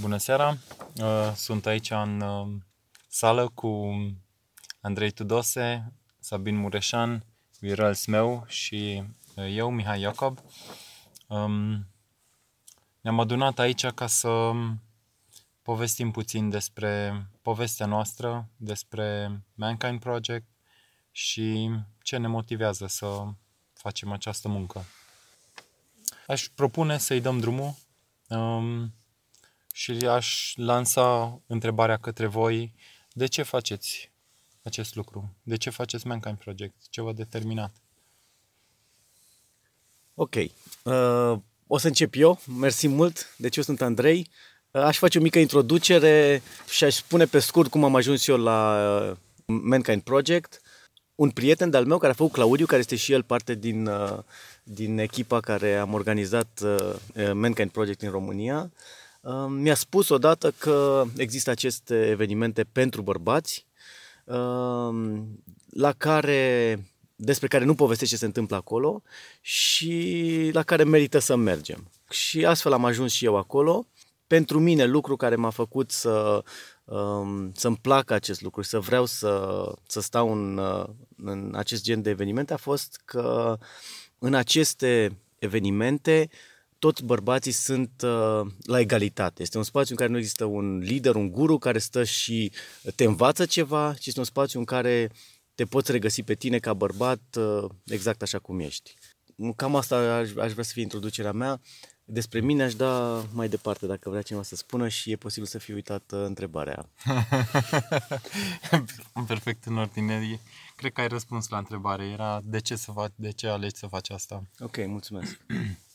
Bună seara! Uh, sunt aici în uh, sală cu Andrei Tudose, Sabin Mureșan, Viorel Smeu și uh, eu, Mihai Iacob. Um, ne-am adunat aici ca să povestim puțin despre povestea noastră, despre Mankind Project și ce ne motivează să facem această muncă. Aș propune să-i dăm drumul um, și aș lansa întrebarea către voi. De ce faceți acest lucru? De ce faceți Mankind Project? Ce v-a determinat? Ok. Uh, o să încep eu. Mersi mult. Deci eu sunt Andrei. Uh, aș face o mică introducere și aș spune pe scurt cum am ajuns eu la uh, Mankind Project. Un prieten de-al meu care a făcut Claudiu, care este și el parte din, uh, din echipa care am organizat uh, Mankind Project în România, mi-a spus odată că există aceste evenimente pentru bărbați, la care, despre care nu povestește ce se întâmplă acolo și la care merită să mergem. Și astfel am ajuns și eu acolo. Pentru mine, lucru care m-a făcut să, să-mi placă acest lucru, să vreau să, să stau în, în acest gen de evenimente, a fost că în aceste evenimente toți bărbații sunt uh, la egalitate. Este un spațiu în care nu există un lider, un guru care stă și te învață ceva, ci este un spațiu în care te poți regăsi pe tine ca bărbat uh, exact așa cum ești. Cam asta aș, aș vrea să fie introducerea mea. Despre mine aș da mai departe dacă vrea cineva să spună și e posibil să fie uitată întrebarea. Perfect în ordine. Cred că ai răspuns la întrebare. Era de ce, să faci, de ce alegi să faci asta? Ok, mulțumesc.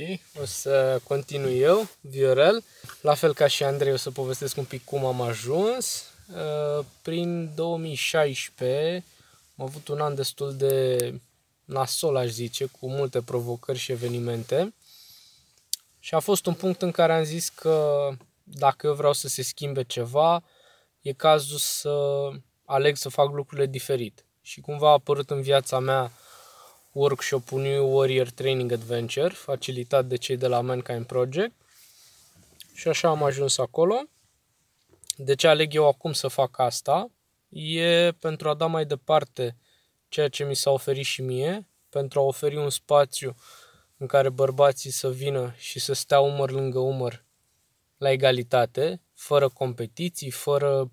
Ok, o să continui eu, Viorel. La fel ca și Andrei, o să povestesc un pic cum am ajuns. Uh, prin 2016 am avut un an destul de nasol, aș zice, cu multe provocări și evenimente. Și a fost un punct în care am zis că dacă eu vreau să se schimbe ceva, e cazul să aleg să fac lucrurile diferit. Și cumva a apărut în viața mea workshop-ul New Warrior Training Adventure, facilitat de cei de la Mankind Project. Și așa am ajuns acolo. De ce aleg eu acum să fac asta? E pentru a da mai departe ceea ce mi s-a oferit și mie, pentru a oferi un spațiu în care bărbații să vină și să stea umăr lângă umăr la egalitate, fără competiții, fără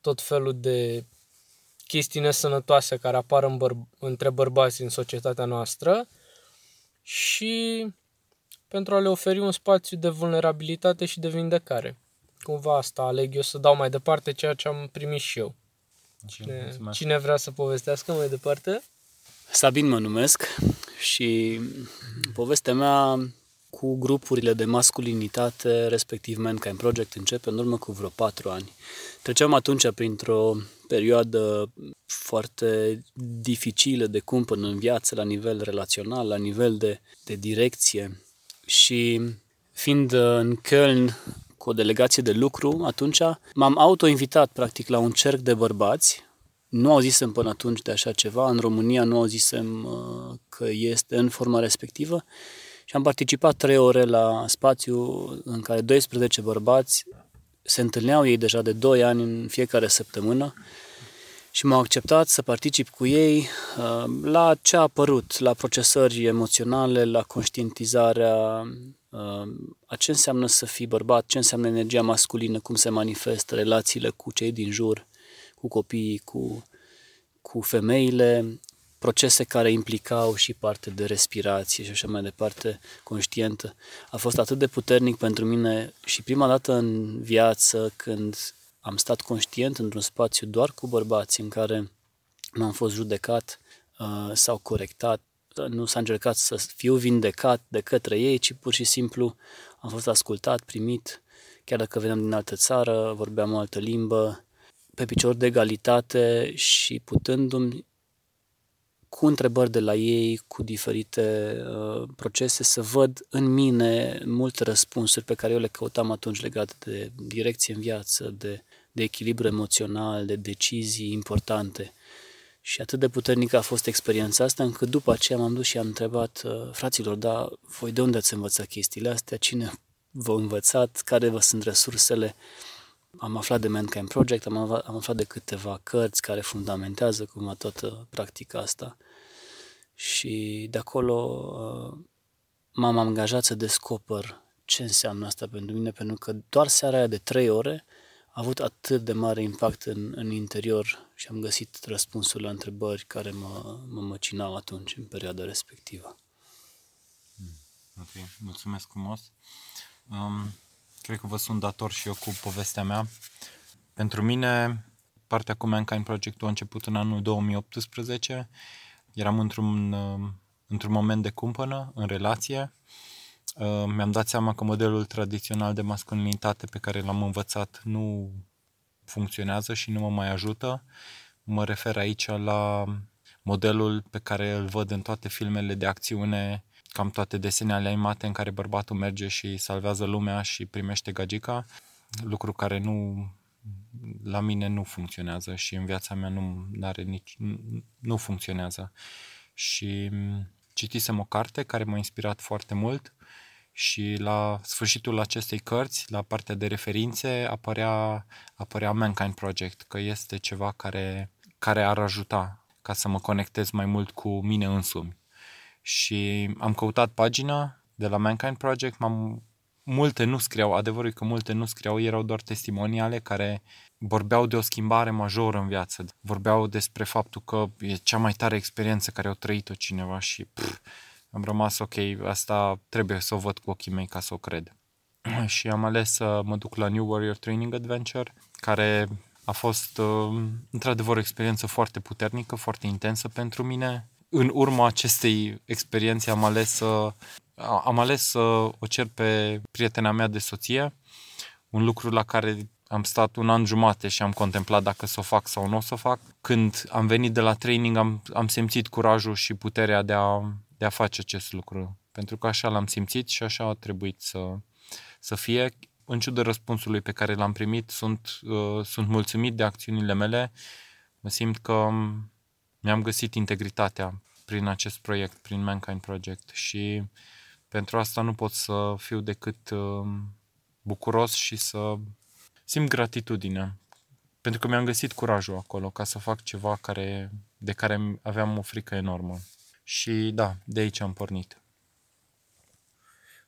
tot felul de chestii nesănătoase care apar în băr- între bărbați în societatea noastră și pentru a le oferi un spațiu de vulnerabilitate și de vindecare. Cumva asta aleg eu să dau mai departe ceea ce am primit și eu. Cine, cine vrea să povestească mai departe? Sabin mă numesc și povestea mea cu grupurile de masculinitate, respectiv Mankind Project, începe în urmă cu vreo patru ani. Treceam atunci printr-o perioadă foarte dificilă de cumpăn în viață, la nivel relațional, la nivel de, de direcție. Și fiind în Köln cu o delegație de lucru, atunci m-am auto-invitat practic la un cerc de bărbați. Nu auzisem până atunci de așa ceva, în România nu auzisem uh, că este în forma respectivă și am participat trei ore la spațiu în care 12 bărbați se întâlneau ei deja de 2 ani în fiecare săptămână și m-au acceptat să particip cu ei uh, la ce a apărut, la procesări emoționale, la conștientizarea uh, a ce înseamnă să fii bărbat, ce înseamnă energia masculină, cum se manifestă relațiile cu cei din jur, cu copiii, cu, cu femeile, procese care implicau și parte de respirație și așa mai departe, conștientă. A fost atât de puternic pentru mine și prima dată în viață când am stat conștient într-un spațiu doar cu bărbați în care nu am fost judecat uh, sau corectat, nu s-a încercat să fiu vindecat de către ei, ci pur și simplu am fost ascultat, primit, chiar dacă veneam din altă țară, vorbeam o altă limbă, pe picior de egalitate și putându-mi cu întrebări de la ei, cu diferite uh, procese, să văd în mine multe răspunsuri pe care eu le căutam atunci legate de direcție în viață, de, de echilibru emoțional, de decizii importante. Și atât de puternică a fost experiența asta, încât după aceea m-am dus și am întrebat, uh, fraților, da, voi de unde ați învățat chestiile astea? Cine vă învățat, care vă sunt resursele. Am aflat de Mankind Project, am aflat, am aflat de câteva cărți care fundamentează cumva toată practica asta și de acolo uh, m-am angajat să descoper ce înseamnă asta pentru mine, pentru că doar seara aia de trei ore a avut atât de mare impact în, în interior și am găsit răspunsul la întrebări care mă, mă măcinau atunci, în perioada respectivă. Ok, mulțumesc frumos. Um, cred că vă sunt dator și eu cu povestea mea. Pentru mine, partea cu Mankind project a început în anul 2018. Eram într-un, uh, într-un moment de cumpănă, în relație. Uh, mi-am dat seama că modelul tradițional de masculinitate pe care l-am învățat nu funcționează și nu mă mai ajută. Mă refer aici la modelul pe care îl văd în toate filmele de acțiune cam toate desenele animate în care bărbatul merge și salvează lumea și primește gagica, lucru care nu la mine nu funcționează și în viața mea nu are nici nu funcționează. Și citisem o carte care m-a inspirat foarte mult și la sfârșitul acestei cărți, la partea de referințe, apărea, apărea Mankind Project, că este ceva care, care ar ajuta ca să mă conectez mai mult cu mine însumi și am căutat pagina de la Mankind Project, m-am, multe nu scriau, adevărul că multe nu scriau, erau doar testimoniale care vorbeau de o schimbare majoră în viață, vorbeau despre faptul că e cea mai tare experiență care au trăit-o cineva și pff, am rămas ok, asta trebuie să o văd cu ochii mei ca să o cred. și am ales să mă duc la New Warrior Training Adventure, care a fost uh, într-adevăr o experiență foarte puternică, foarte intensă pentru mine în urma acestei experiențe am ales să, am ales să o cer pe prietena mea de soție, un lucru la care am stat un an jumate și am contemplat dacă să o fac sau nu o să o fac. Când am venit de la training am, am simțit curajul și puterea de a, de a face acest lucru. Pentru că așa l-am simțit și așa a trebuit să, să fie. În ciudă răspunsului pe care l-am primit, sunt, uh, sunt mulțumit de acțiunile mele. Mă simt că mi-am găsit integritatea prin acest proiect, prin Mankind Project și pentru asta nu pot să fiu decât uh, bucuros și să simt gratitudine. Pentru că mi-am găsit curajul acolo ca să fac ceva care, de care aveam o frică enormă. Și da, de aici am pornit.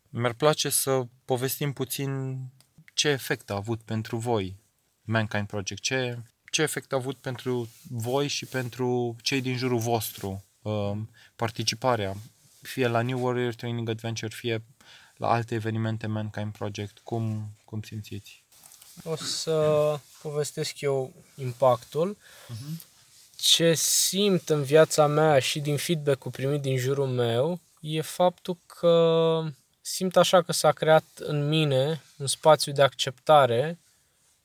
Mi-ar place să povestim puțin ce efect a avut pentru voi Mankind Project, ce ce efect a avut pentru voi și pentru cei din jurul vostru um, participarea, fie la New Warrior Training Adventure, fie la alte evenimente Mankind Project? Cum, cum simțiți? O să povestesc eu impactul. Uh-huh. Ce simt în viața mea și din feedback-ul primit din jurul meu e faptul că simt așa că s-a creat în mine un spațiu de acceptare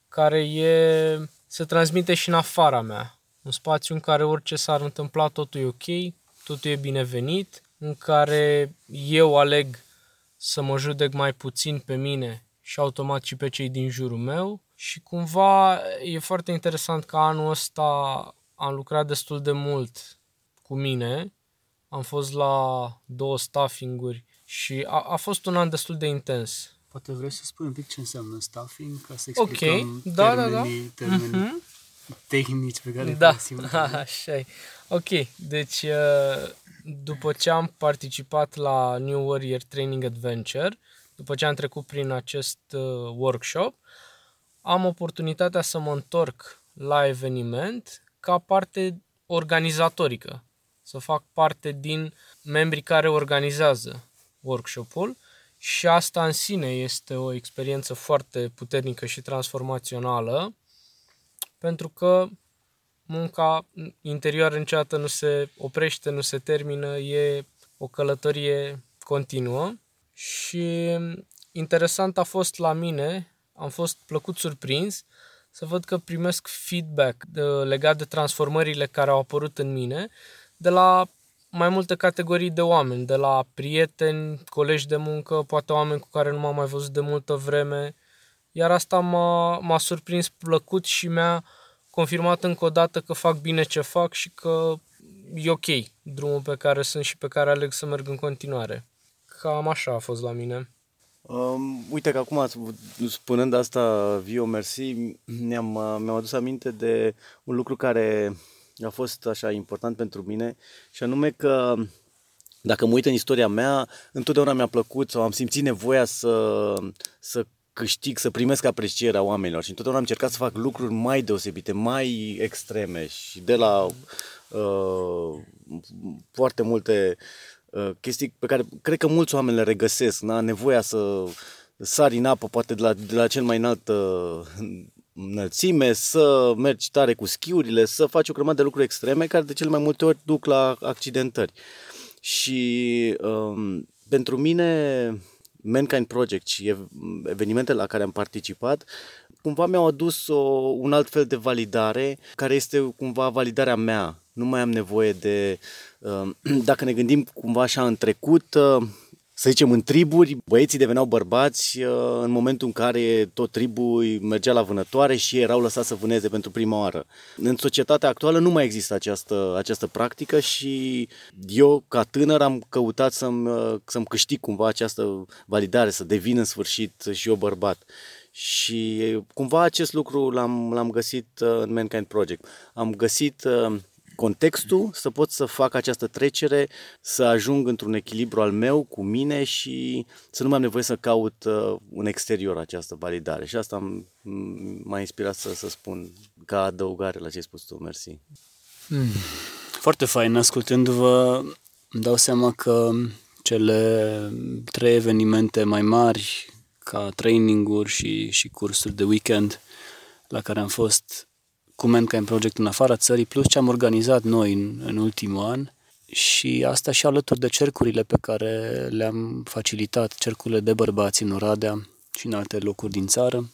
care e se transmite și în afara mea. Un spațiu în care orice s-ar întâmpla totul e ok, totul e binevenit, în care eu aleg să mă judec mai puțin pe mine și automat și pe cei din jurul meu și cumva e foarte interesant că anul ăsta am lucrat destul de mult cu mine, am fost la două staffing-uri și a, a fost un an destul de intens. Poate vrei să spui un pic ce înseamnă staffing, ca să explicăm okay. da, termenii, da, da. termenii mm-hmm. tehnici pe care da. folosim. Da, așa e. Ok, deci uh, după ce am participat la New Warrior Training Adventure, după ce am trecut prin acest uh, workshop, am oportunitatea să mă întorc la eveniment ca parte organizatorică, să fac parte din membrii care organizează workshopul și asta în sine este o experiență foarte puternică și transformațională, pentru că munca interioară niciodată nu se oprește, nu se termină, e o călătorie continuă. Și interesant a fost la mine, am fost plăcut surprins să văd că primesc feedback de, legat de transformările care au apărut în mine de la mai multe categorii de oameni, de la prieteni, colegi de muncă, poate oameni cu care nu m-am mai văzut de multă vreme. Iar asta m-a, m-a surprins plăcut și mi-a confirmat încă o dată că fac bine ce fac și că e ok drumul pe care sunt și pe care aleg să merg în continuare. Cam așa a fost la mine. Um, uite că acum, spunând asta, Vio, mersi, mi-am, mi-am adus aminte de un lucru care a fost așa important pentru mine și anume că dacă mă uit în istoria mea, întotdeauna mi-a plăcut sau am simțit nevoia să, să câștig, să primesc aprecierea oamenilor și întotdeauna am încercat să fac lucruri mai deosebite, mai extreme și de la uh, foarte multe uh, chestii pe care cred că mulți oameni le regăsesc, na? nevoia să sari în apă poate de la, de la cel mai înalt uh, înălțime, să mergi tare cu schiurile, să faci o grămadă de lucruri extreme care de cele mai multe ori duc la accidentări. Și um, pentru mine Mankind Project și evenimentele la care am participat cumva mi-au adus o, un alt fel de validare care este cumva validarea mea. Nu mai am nevoie de, um, dacă ne gândim cumva așa în trecut, uh, să zicem, în triburi, băieții deveneau bărbați uh, în momentul în care tot tribul mergea la vânătoare și ei erau lăsați să vâneze pentru prima oară. În societatea actuală nu mai există această, această practică și eu, ca tânăr, am căutat să-mi, uh, să-mi câștig cumva această validare, să devin în sfârșit și eu bărbat. Și cumva acest lucru l-am, l-am găsit uh, în Mankind Project. Am găsit contextul, să pot să fac această trecere, să ajung într-un echilibru al meu cu mine și să nu mai am nevoie să caut uh, în exterior această validare. Și asta m-a inspirat să, să spun ca adăugare la ce ai spus tu. Mersi. Hmm. Foarte fain. Ascultându-vă, îmi dau seama că cele trei evenimente mai mari, ca traininguri și, și cursuri de weekend la care am fost, cu Mankind Project în afara țării, plus ce am organizat noi în, în ultimul an. Și asta și alături de cercurile pe care le-am facilitat, cercurile de bărbați în Oradea și în alte locuri din țară,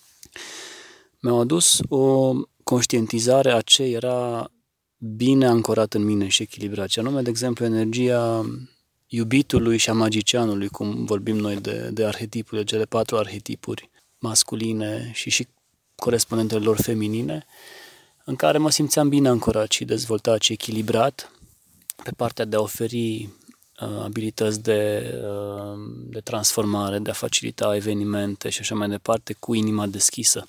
mi-au adus o conștientizare a ce era bine ancorat în mine și echilibrat, ce anume, de exemplu, energia iubitului și a magicianului, cum vorbim noi de, de arhetipuri, de cele patru arhetipuri masculine și și corespondentele lor feminine, în care mă simțeam bine ancorat și dezvoltat și echilibrat pe partea de a oferi uh, abilități de, uh, de transformare, de a facilita evenimente și așa mai departe cu inima deschisă.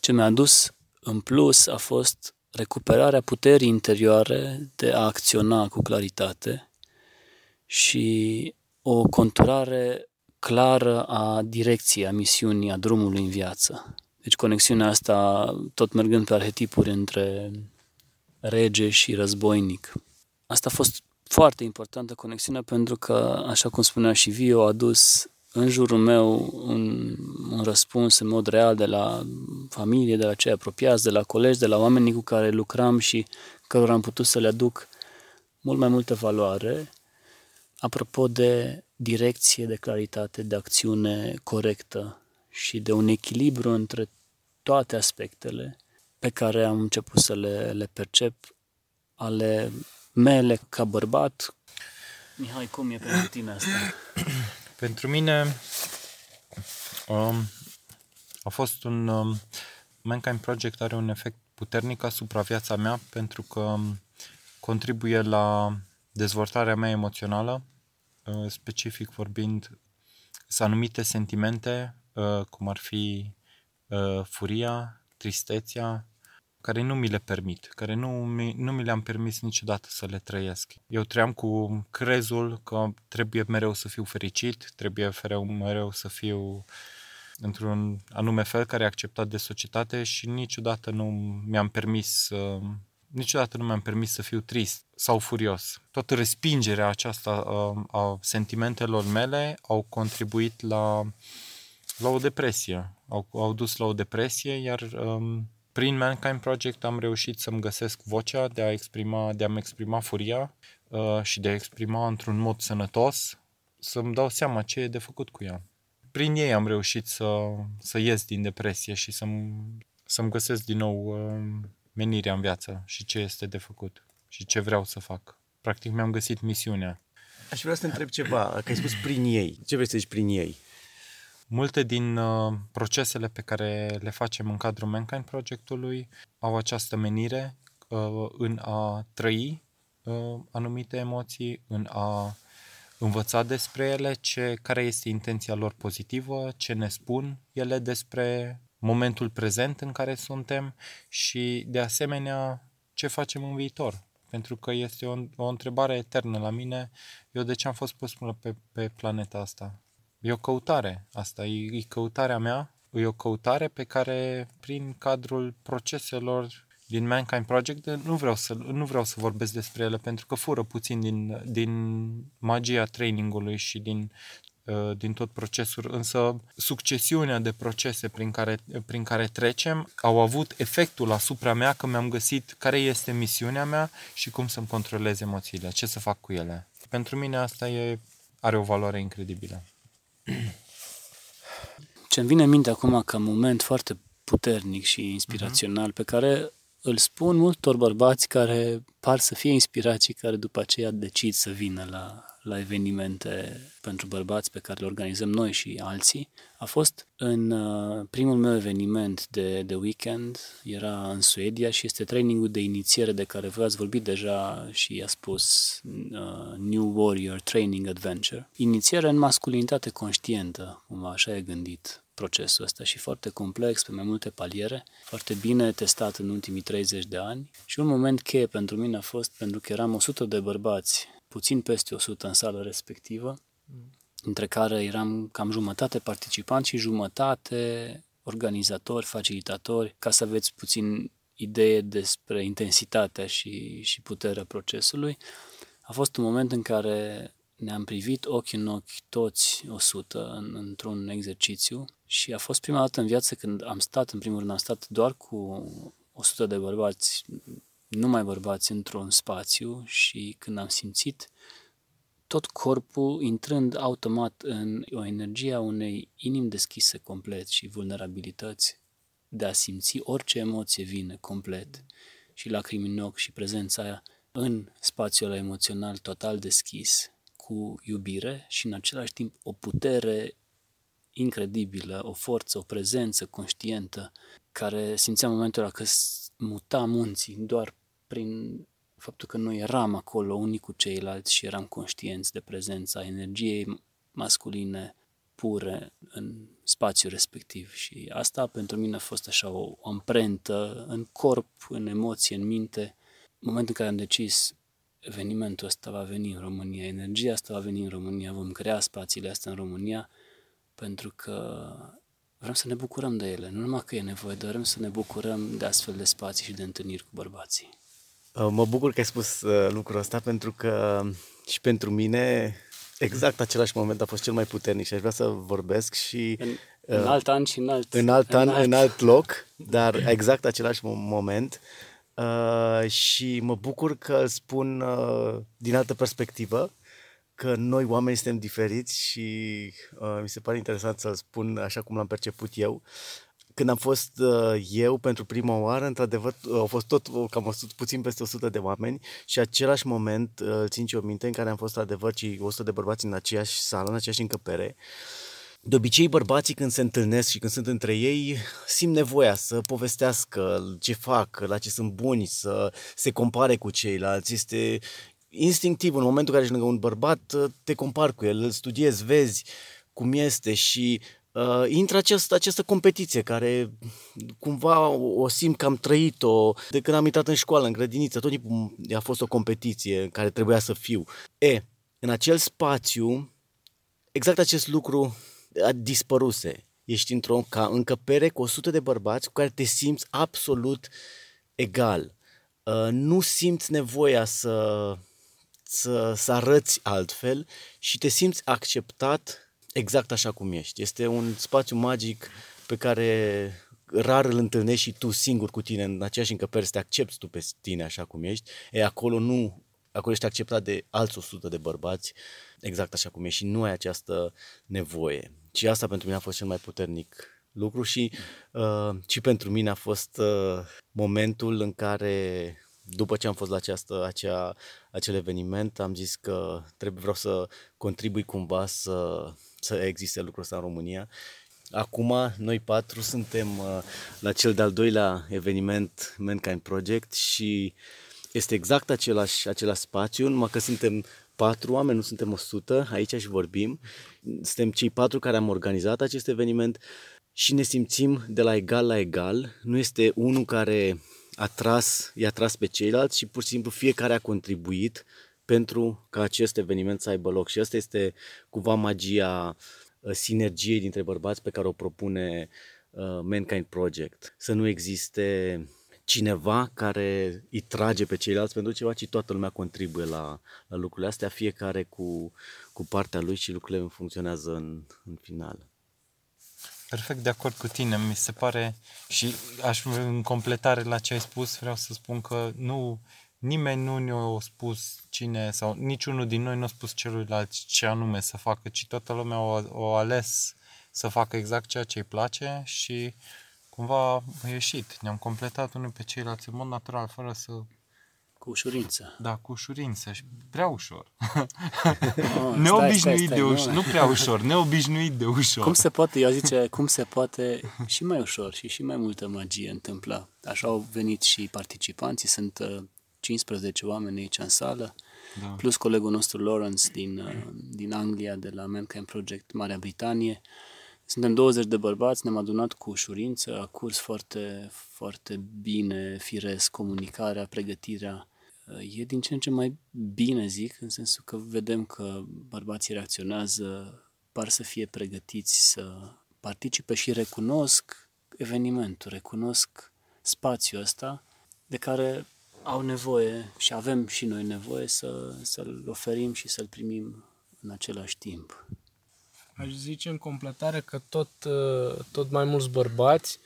Ce mi-a adus în plus a fost recuperarea puterii interioare de a acționa cu claritate și o conturare clară a direcției, a misiunii, a drumului în viață. Deci conexiunea asta, tot mergând pe arhetipuri între rege și războinic. Asta a fost foarte importantă conexiunea pentru că, așa cum spunea și Vio, a adus în jurul meu un, un răspuns în mod real de la familie, de la cei apropiați, de la colegi, de la oamenii cu care lucram și cărora am putut să le aduc mult mai multă valoare apropo de direcție, de claritate, de acțiune corectă și de un echilibru între toate aspectele pe care am început să le, le percep ale mele ca bărbat. Mihai, cum e pentru tine asta? pentru mine um, a fost un... Um, Mankind Project are un efect puternic asupra viața mea pentru că um, contribuie la dezvoltarea mea emoțională, uh, specific vorbind, sunt anumite sentimente, uh, cum ar fi uh, furia, tristețea, care nu mi le permit, care nu mi, nu mi le-am permis niciodată să le trăiesc. Eu trăiam cu crezul că trebuie mereu să fiu fericit, trebuie mereu, mereu să fiu într-un anume fel care e acceptat de societate și niciodată nu mi-am permis uh, niciodată nu mi-am permis să fiu trist sau furios. Toată respingerea aceasta uh, a sentimentelor mele au contribuit la la o depresie. Au, au dus la o depresie, iar um, prin Mankind Project am reușit să-mi găsesc vocea de a exprima, de a-mi exprima furia uh, și de a exprima într-un mod sănătos, să-mi dau seama ce e de făcut cu ea. Prin ei am reușit să, să ies din depresie și să-mi, să-mi găsesc din nou uh, menirea în viață și ce este de făcut și ce vreau să fac. Practic mi-am găsit misiunea. Aș vrea să te întreb ceva, că ai spus prin ei. Ce vrei să zici prin ei? Multe din uh, procesele pe care le facem în cadrul Mankind Projectului au această menire uh, în a trăi uh, anumite emoții, în a învățat despre ele, ce, care este intenția lor pozitivă, ce ne spun ele despre momentul prezent în care suntem și, de asemenea, ce facem în viitor. Pentru că este o, o întrebare eternă la mine. Eu de ce am fost pus pe, pe planeta asta? E o căutare. Asta e, e căutarea mea. E o căutare pe care, prin cadrul proceselor din Mankind Project, nu vreau să, nu vreau să vorbesc despre ele pentru că fură puțin din, din magia trainingului și din Uh, din tot procesul, însă succesiunea de procese prin care, prin care trecem au avut efectul asupra mea că mi-am găsit care este misiunea mea și cum să-mi controlez emoțiile, ce să fac cu ele. Pentru mine asta e, are o valoare incredibilă. Ce îmi vine în minte acum ca moment foarte puternic și inspirațional uh-huh. pe care îl spun multor bărbați care par să fie inspirați și care după aceea decid să vină la, la evenimente pentru bărbați pe care le organizăm noi și alții, a fost în uh, primul meu eveniment de, de weekend, era în Suedia și este trainingul de inițiere de care voi ați vorbit deja și a spus uh, New Warrior Training Adventure. Inițiere în masculinitate conștientă, cum așa e gândit procesul ăsta și foarte complex, pe mai multe paliere, foarte bine testat în ultimii 30 de ani și un moment cheie pentru mine a fost pentru că eram 100 de bărbați puțin peste 100 în sală respectivă, între care eram cam jumătate participanți și jumătate organizatori, facilitatori, ca să aveți puțin idee despre intensitatea și, și puterea procesului. A fost un moment în care ne-am privit ochi în ochi toți 100 în, într-un exercițiu și a fost prima dată în viață când am stat, în primul rând am stat doar cu 100 de bărbați numai bărbați într-un spațiu și când am simțit tot corpul intrând automat în o energie a unei inimi deschise complet și vulnerabilități de a simți orice emoție vine complet și lacrimi în ochi și prezența aia în spațiul emoțional total deschis, cu iubire și în același timp o putere incredibilă, o forță, o prezență conștientă care simțeam în momentul ăla că muta munții doar prin faptul că noi eram acolo unii cu ceilalți și eram conștienți de prezența energiei masculine pure în spațiul respectiv și asta pentru mine a fost așa o, o amprentă în corp, în emoție, în minte. În momentul în care am decis evenimentul ăsta va veni în România, energia asta va veni în România, vom crea spațiile astea în România pentru că vrem să ne bucurăm de ele. Nu numai că e nevoie, dar vrem să ne bucurăm de astfel de spații și de întâlniri cu bărbații. Uh, mă bucur că ai spus uh, lucrul ăsta pentru că și pentru mine exact același moment a fost cel mai puternic și aș vrea să vorbesc și... În, în uh, alt an și în alt... În alt an, în alt, în alt loc, dar exact același moment. Uh, și mă bucur că îl spun uh, din altă perspectivă, că noi oamenii suntem diferiți și uh, mi se pare interesant să-l spun așa cum l-am perceput eu. Când am fost uh, eu pentru prima oară, într-adevăr, uh, au fost tot uh, cam 100, puțin peste 100 de oameni și același moment, uh, țin și o minte, în care am fost, adevăr, și 100 de bărbați în aceeași sală, în aceeași încăpere. De obicei, bărbații când se întâlnesc și când sunt între ei, simt nevoia să povestească ce fac, la ce sunt buni, să se compare cu ceilalți. Este instinctiv, în momentul în care ești lângă un bărbat, te compari cu el, îl studiezi, vezi cum este și uh, intră această, această competiție care cumva o simt că am trăit-o de când am intrat în școală, în grădiniță, tot timpul a fost o competiție în care trebuia să fiu. E, în acel spațiu, exact acest lucru a dispăruse. Ești într-o ca încăpere cu 100 de bărbați cu care te simți absolut egal. Uh, nu simți nevoia să, să, să arăți altfel și te simți acceptat exact așa cum ești. Este un spațiu magic pe care rar îl întâlnești și tu singur cu tine în aceeași încăpere să te accepti tu pe tine așa cum ești. E, acolo nu, acolo ești acceptat de alți 100 de bărbați exact așa cum ești și nu ai această nevoie. Și asta pentru mine a fost cel mai puternic lucru și, uh, și pentru mine a fost uh, momentul în care după ce am fost la această, acea, acel eveniment, am zis că trebuie, vreau să contribui cumva să să existe lucrul ăsta în România. Acum, noi patru suntem uh, la cel de-al doilea eveniment Mankind Project și este exact același, același spațiu, numai că suntem patru oameni, nu suntem 100 aici și vorbim. Suntem cei patru care am organizat acest eveniment și ne simțim de la egal la egal. Nu este unul care a tras, i-a tras pe ceilalți și pur și simplu fiecare a contribuit pentru ca acest eveniment să aibă loc. Și asta este cumva magia uh, sinergiei dintre bărbați pe care o propune uh, Mankind Project. Să nu existe cineva care îi trage pe ceilalți pentru ceva, ci toată lumea contribuie la, la lucrurile astea, fiecare cu, cu partea lui și lucrurile funcționează în, în final. Perfect de acord cu tine, mi se pare și aș în completare la ce ai spus, vreau să spun că nu nimeni nu ne-a spus cine sau niciunul din noi nu a spus celuilalt ce anume să facă, ci toată lumea o, a ales să facă exact ceea ce îi place și cumva a ieșit. Ne-am completat unul pe ceilalți în mod natural, fără să... Cu ușurință. Da, cu ușurință și prea ușor. Oh, neobișnuit stai, stai, stai, de ușor, nu. nu prea ușor, neobișnuit de ușor. Cum se poate, eu zice, cum se poate și mai ușor și și mai multă magie întâmpla. Așa au venit și participanții, sunt uh, 15 oameni aici în sală, Da. plus colegul nostru Lawrence din, uh, din Anglia, de la Mankind Project Marea Britanie. Suntem 20 de bărbați, ne-am adunat cu ușurință, a curs foarte, foarte bine, firesc, comunicarea, pregătirea. Uh, E din ce în ce mai bine, zic, în sensul că vedem că bărbații reacționează, par să fie pregătiți să participe și recunosc evenimentul, recunosc spațiul ăsta de care au nevoie și avem și noi nevoie să, să-l oferim și să-l primim în același timp. Aș zice în completare că tot, uh, tot mai mulți bărbați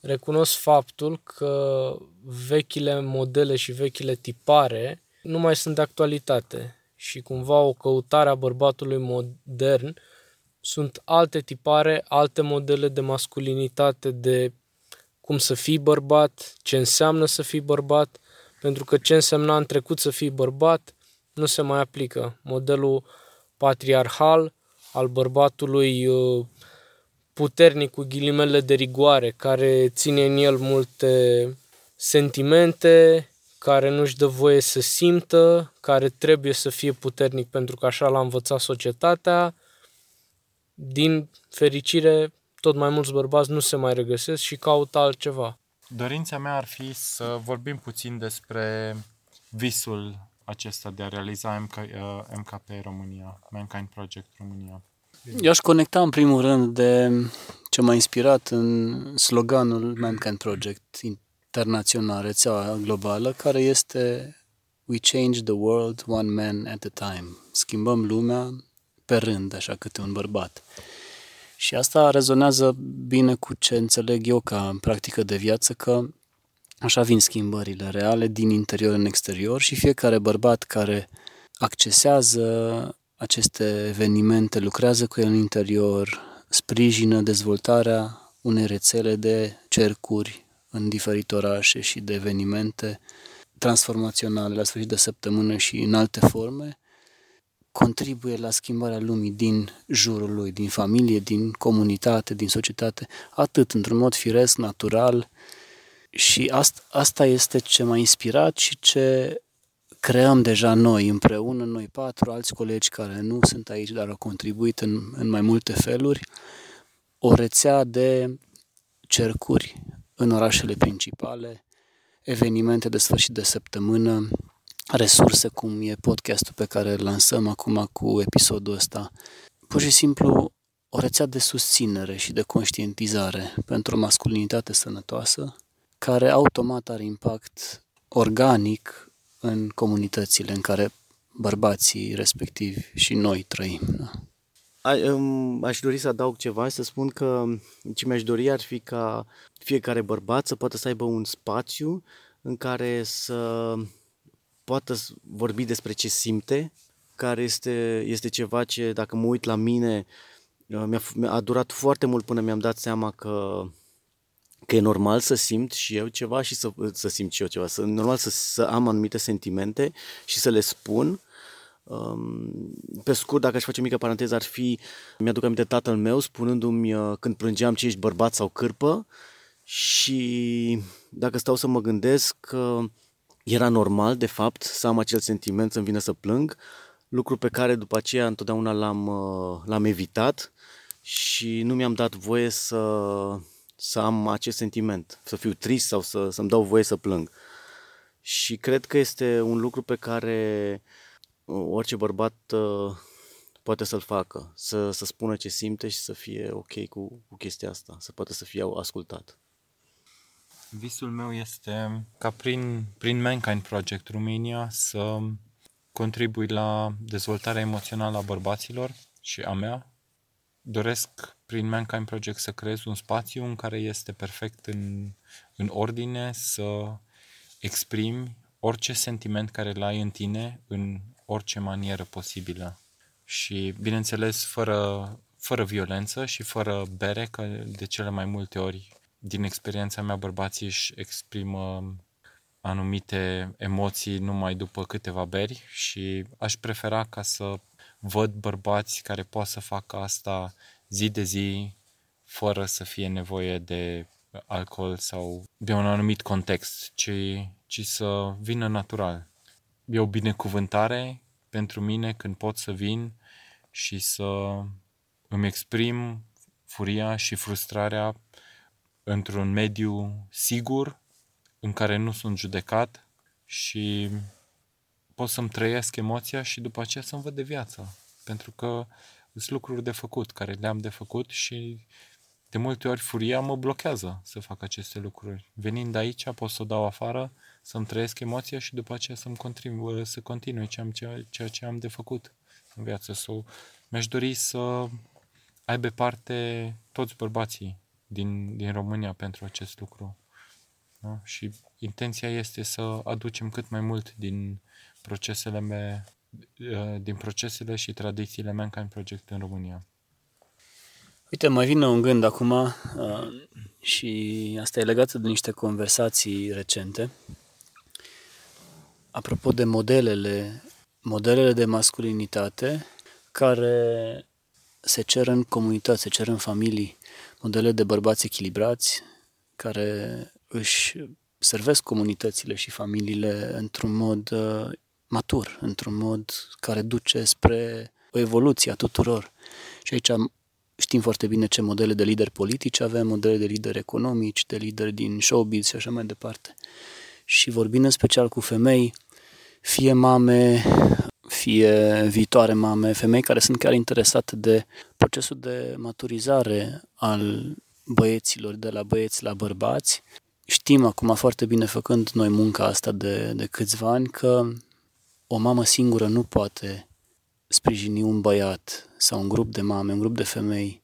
recunosc faptul că vechile modele și vechile tipare nu mai sunt de actualitate și cumva o căutare a bărbatului modern sunt alte tipare, alte modele de masculinitate, de cum să fii bărbat, ce înseamnă să fii bărbat, pentru că ce însemna în trecut să fii bărbat nu se mai aplică. Modelul patriarhal al bărbatului uh, puternic cu ghilimele de rigoare, care ține în el multe sentimente, care nu-și dă voie să simtă, care trebuie să fie puternic pentru că așa l-a învățat societatea. Din fericire, tot mai mulți bărbați nu se mai regăsesc și caută altceva. Dorința mea ar fi să vorbim puțin despre visul acesta de a realiza MK, uh, MKP România, Mankind Project România. Eu aș conecta în primul rând de ce m-a inspirat în sloganul Mankind Project internațional, rețeaua globală, care este We change the world one man at a time. Schimbăm lumea pe rând, așa câte un bărbat. Și asta rezonează bine cu ce înțeleg eu ca practică de viață, că așa vin schimbările reale din interior în exterior și fiecare bărbat care accesează aceste evenimente, lucrează cu el în interior, sprijină dezvoltarea unei rețele de cercuri în diferite orașe și de evenimente transformaționale la sfârșit de săptămână și în alte forme, contribuie la schimbarea lumii din jurul lui, din familie, din comunitate, din societate, atât într-un mod firesc, natural. Și asta, asta este ce m-a inspirat și ce creăm deja noi, împreună, noi patru, alți colegi care nu sunt aici, dar au contribuit în, în mai multe feluri, o rețea de cercuri în orașele principale, evenimente de sfârșit de săptămână, resurse cum e podcastul pe care îl lansăm acum cu episodul ăsta. Pur și simplu o rețea de susținere și de conștientizare pentru o masculinitate sănătoasă, care automat are impact organic în comunitățile în care bărbații respectivi și noi trăim. Da? A, um, aș dori să adaug ceva și să spun că ce mi-aș dori ar fi ca fiecare bărbat să poată să aibă un spațiu în care să poată vorbi despre ce simte, care este, este ceva ce, dacă mă uit la mine, mi-a, mi-a durat foarte mult până mi-am dat seama că, că e normal să simt și eu ceva și să, să simt și eu ceva. Să, normal să, să am anumite sentimente și să le spun. Um, pe scurt, dacă aș face o mică paranteză, ar fi, mi-aduc aminte tatăl meu spunându-mi uh, când plângeam ce ești bărbat sau cârpă și dacă stau să mă gândesc că era normal, de fapt, să am acel sentiment să-mi vină să plâng, lucru pe care după aceea întotdeauna l-am, uh, l-am evitat și nu mi-am dat voie să, să am acest sentiment, să fiu trist sau să, să-mi dau voie să plâng. Și cred că este un lucru pe care uh, orice bărbat uh, poate să-l facă, să, să spună ce simte și să fie ok cu, cu chestia asta, să poată să fie ascultat. Visul meu este ca prin, prin Mankind Project România să contribui la dezvoltarea emoțională a bărbaților și a mea. Doresc prin Mankind Project să creez un spațiu în care este perfect în, în ordine, să exprimi orice sentiment care îl ai în tine în orice manieră posibilă. Și, bineînțeles, fără, fără violență și fără bere, că de cele mai multe ori, din experiența mea, bărbații își exprimă anumite emoții numai după câteva beri și aș prefera ca să văd bărbați care pot să facă asta zi de zi fără să fie nevoie de alcool sau de un anumit context, ci, ci să vină natural. E o binecuvântare pentru mine când pot să vin și să îmi exprim furia și frustrarea într-un mediu sigur în care nu sunt judecat și pot să-mi trăiesc emoția și după aceea să-mi văd de viață. Pentru că sunt lucruri de făcut, care le-am de făcut și de multe ori furia mă blochează să fac aceste lucruri. Venind aici pot să o dau afară, să-mi trăiesc emoția și după aceea să-mi continui, să continui ceea ce am de făcut în viață. So, mi-aș dori să aibă parte toți bărbații din, din România pentru acest lucru. Da? Și intenția este să aducem cât mai mult din procesele me, uh, din procesele și tradițiile Mankind Project în România. Uite, mai vine un gând acum uh, și asta e legat de niște conversații recente. Apropo de modelele, modelele de masculinitate care se cer în comunități, se cer în familii, modele de bărbați echilibrați, care își servesc comunitățile și familiile într-un mod uh, matur, într-un mod care duce spre o evoluție a tuturor. Și aici știm foarte bine ce modele de lideri politici avem, modele de lideri economici, de lideri din showbiz și așa mai departe. Și vorbind în special cu femei, fie mame, fie viitoare mame, femei care sunt chiar interesate de procesul de maturizare al băieților, de la băieți la bărbați. Știm acum foarte bine, făcând noi munca asta de, de câțiva ani, că o mamă singură nu poate sprijini un băiat sau un grup de mame, un grup de femei,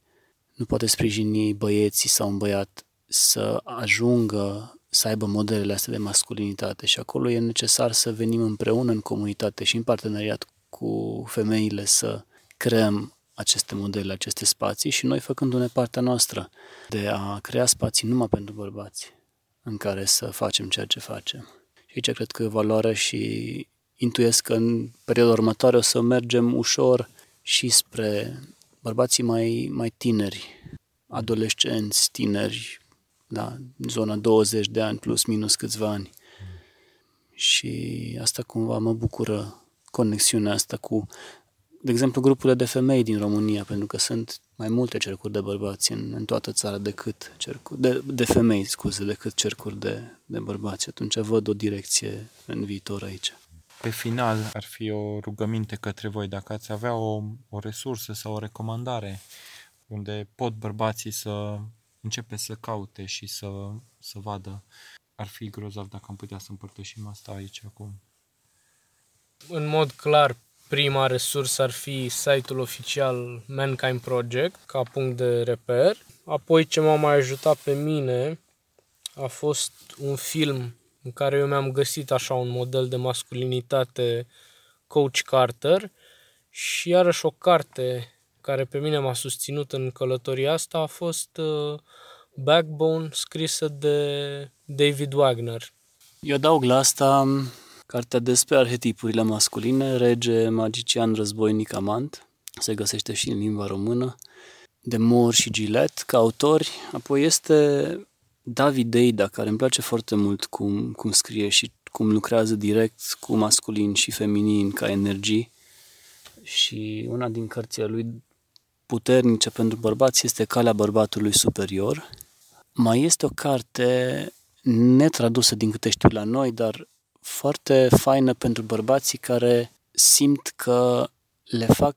nu poate sprijini băieții sau un băiat să ajungă să aibă modelele astea de masculinitate și acolo e necesar să venim împreună în comunitate și în parteneriat cu femeile să creăm aceste modele, aceste spații și noi făcându-ne partea noastră de a crea spații numai pentru bărbați în care să facem ceea ce facem. Și aici cred că valoarea și intuiesc că în perioada următoare o să mergem ușor și spre bărbații mai, mai tineri, adolescenți, tineri, da, în zona 20 de ani plus minus câțiva ani. Și asta cumva mă bucură conexiunea asta cu, de exemplu, grupurile de femei din România, pentru că sunt mai multe cercuri de bărbați în, în toată țara decât cercuri, de, de femei, scuze, decât cercuri de, de bărbați. Atunci văd o direcție în viitor aici. Pe final, ar fi o rugăminte către voi, dacă ați avea o, o resursă sau o recomandare unde pot bărbații să începe să caute și să, să vadă. Ar fi grozav dacă am putea să împărtășim asta aici acum. În mod clar, prima resursă ar fi site-ul oficial Mankind Project ca punct de reper. Apoi ce m-a mai ajutat pe mine a fost un film în care eu mi-am găsit așa un model de masculinitate Coach Carter și iarăși o carte care pe mine m-a susținut în călătoria asta a fost uh, Backbone, scrisă de David Wagner. Eu adaug la asta um, cartea despre arhetipurile masculine, Rege, Magician, Războinic, Amant. Se găsește și în limba română. De Moore și Gillette ca autori. Apoi este David Deida, care îmi place foarte mult cum, cum scrie și cum lucrează direct cu masculin și feminin ca energii și una din cărțile lui puternice pentru bărbați este Calea bărbatului superior. Mai este o carte netradusă din câte știu la noi, dar foarte faină pentru bărbații care simt că le fac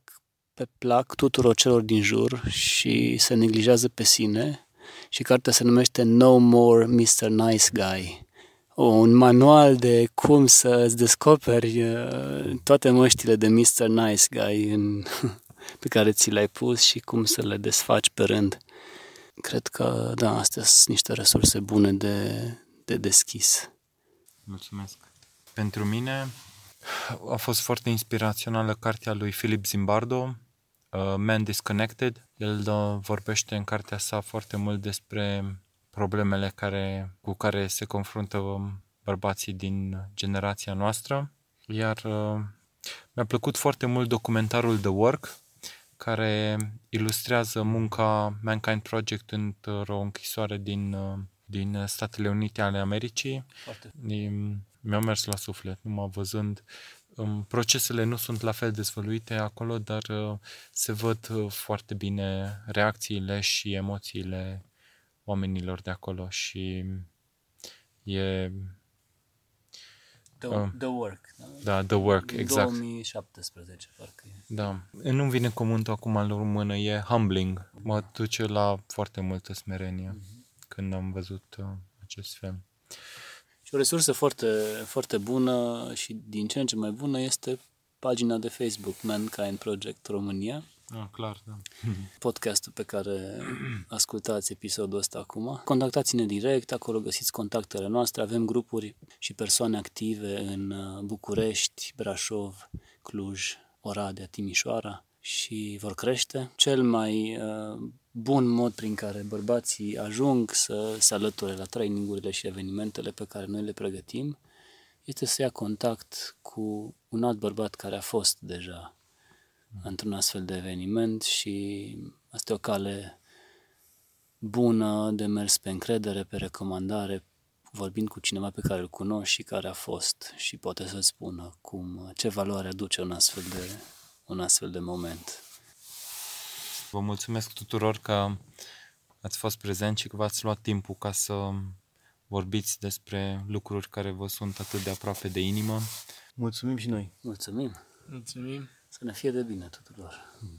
pe plac tuturor celor din jur și se neglijează pe sine și cartea se numește No More Mr. Nice Guy. Un manual de cum să îți descoperi uh, toate măștile de Mr. Nice Guy în, pe care ți le-ai pus și cum să le desfaci pe rând. Cred că, da, astea sunt niște resurse bune de, de deschis. Mulțumesc. Pentru mine a fost foarte inspirațională cartea lui Philip Zimbardo, uh, Man Disconnected. El uh, vorbește în cartea sa foarte mult despre problemele care, cu care se confruntă bărbații din generația noastră. Iar uh, mi-a plăcut foarte mult documentarul The Work, care ilustrează munca Mankind Project într-o închisoare din, uh, din Statele Unite ale Americii. Foarte. Mi-a mers la suflet, numai văzând um, procesele nu sunt la fel dezvăluite acolo, dar uh, se văd uh, foarte bine reacțiile și emoțiile oamenilor de acolo și e The, Ah. the Work. Da? da, the work, exact. 2017, parcă e. Da. Nu-mi vine cuvântul acum în română, e humbling. Mă duce la foarte multă smerenie când am văzut uh, acest film. Și o resursă foarte, foarte bună și din ce în ce mai bună este pagina de Facebook Mankind Project România, Ah, clar, da. podcastul pe care ascultați episodul ăsta acum. Contactați-ne direct, acolo găsiți contactele noastre, avem grupuri și persoane active în uh, București, Brașov, Cluj, Oradea, Timișoara și vor crește. Cel mai uh, bun mod prin care bărbații ajung să se alăture la trainingurile și evenimentele pe care noi le pregătim este să ia contact cu un alt bărbat care a fost deja într-un astfel de eveniment și asta e o cale bună de mers pe încredere, pe recomandare, vorbind cu cineva pe care îl cunoști și care a fost și poate să-ți spună cum, ce valoare aduce un astfel de, un astfel de moment. Vă mulțumesc tuturor că ați fost prezenți și că v-ați luat timpul ca să vorbiți despre lucruri care vă sunt atât de aproape de inimă. Mulțumim și noi! Mulțumim! Mulțumim! Să ne fie de bine tuturor!